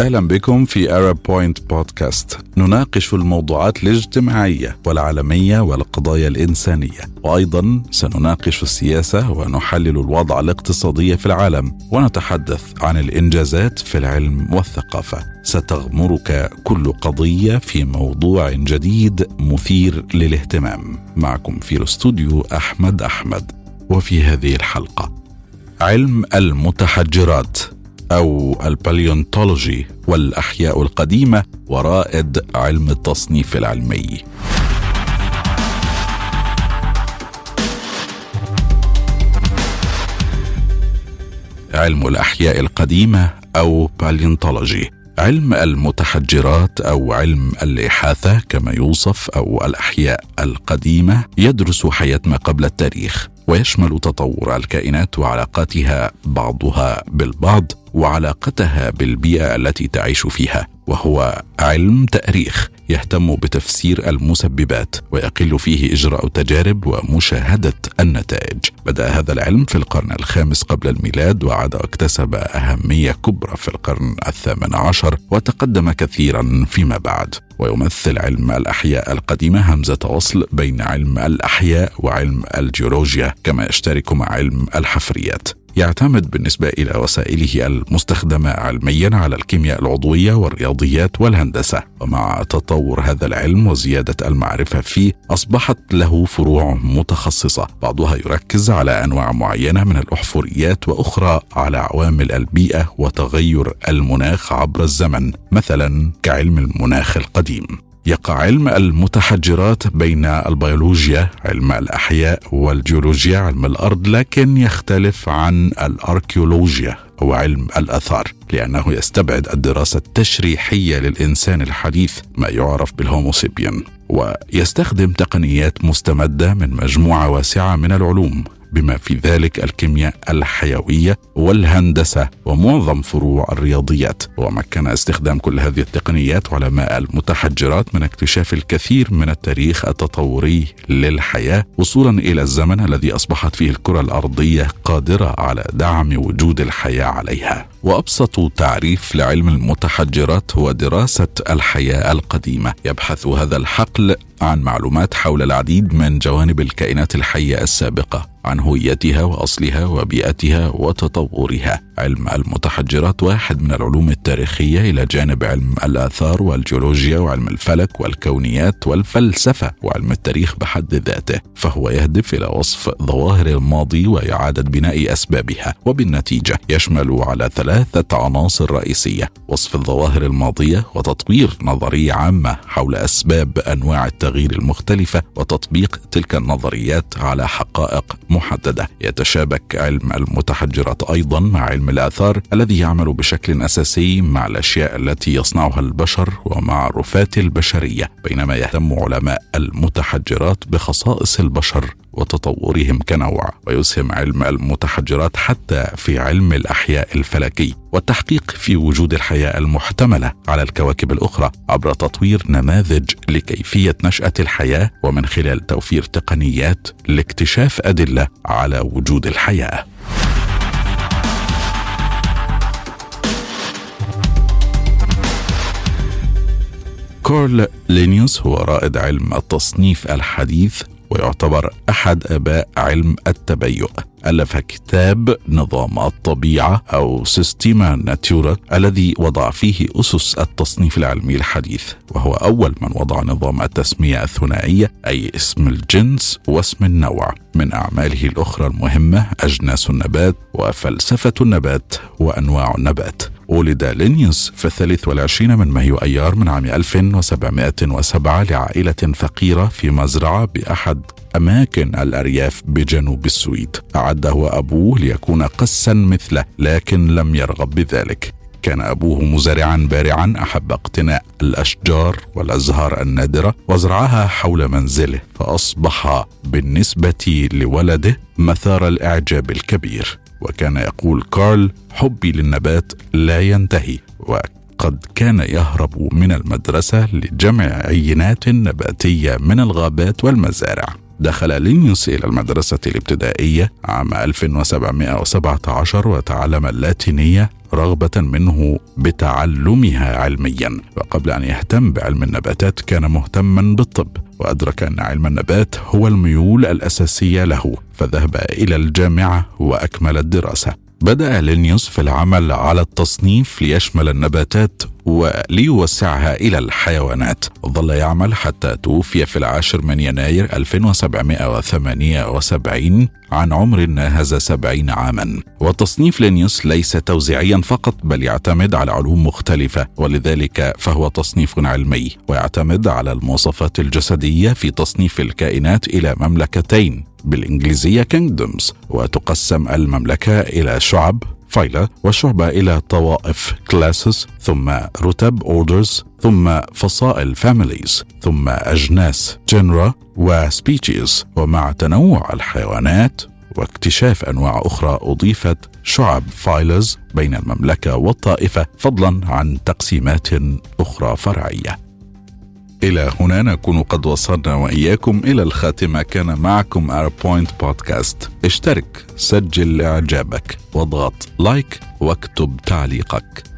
أهلا بكم في Arab Point Podcast نناقش الموضوعات الاجتماعية والعالمية والقضايا الإنسانية. وأيضا سنناقش السياسة ونحلل الوضع الاقتصادي في العالم. ونتحدث عن الإنجازات في العلم والثقافة. ستغمرك كل قضية في موضوع جديد مثير للاهتمام. معكم في الاستوديو أحمد أحمد. وفي هذه الحلقة علم المتحجرات أو ال paleontology. والأحياء القديمة ورائد علم التصنيف العلمي. علم الأحياء القديمة أو paleontology علم المتحجرات أو علم الإحاثة كما يوصف أو الأحياء القديمة يدرس حياه ما قبل التاريخ. ويشمل تطور الكائنات وعلاقاتها بعضها بالبعض وعلاقتها بالبيئة التي تعيش فيها وهو علم تاريخ. يهتم بتفسير المسببات ويقل فيه إجراء تجارب ومشاهدة النتائج. بدأ هذا العلم في القرن الخامس قبل الميلاد وعاد واكتسب أهمية كبرى في القرن الثامن عشر وتقدم كثيرا فيما بعد. ويمثل علم الأحياء القديمة همزة وصل بين علم الأحياء وعلم الجيولوجيا كما يشترك مع علم الحفريات. يعتمد بالنسبة إلى وسائله المستخدمة علميا على الكيمياء العضوية والرياضيات والهندسة. ومع تطور هذا العلم وزيادة المعرفة فيه أصبحت له فروع متخصصة. بعضها يركز على أنواع معينة من الأحفوريات وأخرى على عوامل البيئة وتغير المناخ عبر الزمن مثلا كعلم المناخ القديم. يقع علم المتحجرات بين البيولوجيا علم الأحياء والجيولوجيا علم الأرض لكن يختلف عن الأركيولوجيا أو علم الآثار لأنه يستبعد الدراسة التشريحية للإنسان الحديث ما يعرف بالهوموسيبيان ويستخدم تقنيات مستمدة من مجموعة واسعة من العلوم. بما في ذلك الكيمياء الحيوية والهندسة ومعظم فروع الرياضيات. ومكن استخدام كل هذه التقنيات علماء المتحجرات من اكتشاف الكثير من التاريخ التطوري للحياة وصولا إلى الزمن الذي أصبحت فيه الكرة الأرضية قادرة على دعم وجود الحياة عليها. وأبسط تعريف لعلم المتحجرات هو دراسة الحياة القديمة. يبحث هذا الحقل عن معلومات حول العديد من جوانب الكائنات الحية السابقة عن هويتها وأصلها وبيئتها وتطورها. علم المتحجرات واحد من العلوم التاريخية إلى جانب علم الآثار والجيولوجيا وعلم الفلك والكونيات والفلسفة وعلم التاريخ بحد ذاته فهو يهدف إلى وصف ظواهر الماضي واعاده بناء أسبابها وبالنتيجة يشمل على ثلاثة عناصر رئيسية وصف الظواهر الماضية وتطوير نظرية عامة حول أسباب أنواع التغيير المختلفة وتطبيق تلك النظريات على حقائق محددة. يتشابك علم المتحجرات أيضا مع علم الآثار الذي يعمل بشكل أساسي مع الأشياء التي يصنعها البشر ومع رفات البشرية بينما يهتم علماء المتحجرات بخصائص البشر وتطورهم كنوع ويسهم علم المتحجرات حتى في علم الأحياء الفلكي والتحقيق في وجود الحياة المحتملة على الكواكب الأخرى عبر تطوير نماذج لكيفية نشأة الحياة ومن خلال توفير تقنيات لاكتشاف أدلة على وجود الحياة. كارل لينيوس هو رائد علم التصنيف الحديث ويعتبر أحد أباء علم التبيؤ ألف كتاب نظام الطبيعة أو Systema Naturae الذي وضع فيه أسس التصنيف العلمي الحديث وهو أول من وضع نظام التسمية الثنائية أي اسم الجنس واسم النوع. من أعماله الأخرى المهمة أجناس النبات وفلسفة النبات وأنواع النبات. ولد لينيوس في الثالث والعشرين من مايو أيار من عام 1707 لعائلة فقيرة في مزرعة بأحد أماكن الأرياف بجنوب السويد. أعده أبوه ليكون قسا مثله لكن لم يرغب بذلك. كان أبوه مزارعا بارعا أحب اقتناء الأشجار والأزهار النادرة وزرعها حول منزله فأصبح بالنسبة لولده مثار الإعجاب الكبير. وكان يقول كارل حبي للنبات لا ينتهي وقد كان يهرب من المدرسة لجمع عينات نباتية من الغابات والمزارع. دخل لينيوس إلى المدرسة الابتدائية عام 1717 وتعلم اللاتينية رغبة منه بتعلمها علميا. وقبل أن يهتم بعلم النباتات كان مهتما بالطب وأدرك أن علم النبات هو الميول الأساسية له فذهب إلى الجامعة وأكمل الدراسة. بدأ لينيوس في العمل على التصنيف ليشمل النباتات وليوسعها إلى الحيوانات. ظل يعمل حتى توفي في العاشر من يناير 1778 عن عمر ناهز سبعين عاما. وتصنيف لينيوس ليس توزيعيا فقط بل يعتمد على علوم مختلفة ولذلك فهو تصنيف علمي. ويعتمد على المواصفات الجسدية في تصنيف الكائنات إلى مملكتين بالإنجليزية kingdoms وتقسم المملكة إلى شعب phyla وشعبة إلى طوائف classes ثم رتب orders ثم فصائل families ثم أجناس genera و species ومع تنوع الحيوانات واكتشاف أنواع أخرى أضيفت شعب phylas بين المملكة والطائفة فضلا عن تقسيمات أخرى فرعية. إلى هنا نكون قد وصلنا وإياكم إلى الخاتمة كان معكم أربوينت بودكاست اشترك سجل إعجابك واضغط لايك واكتب تعليقك.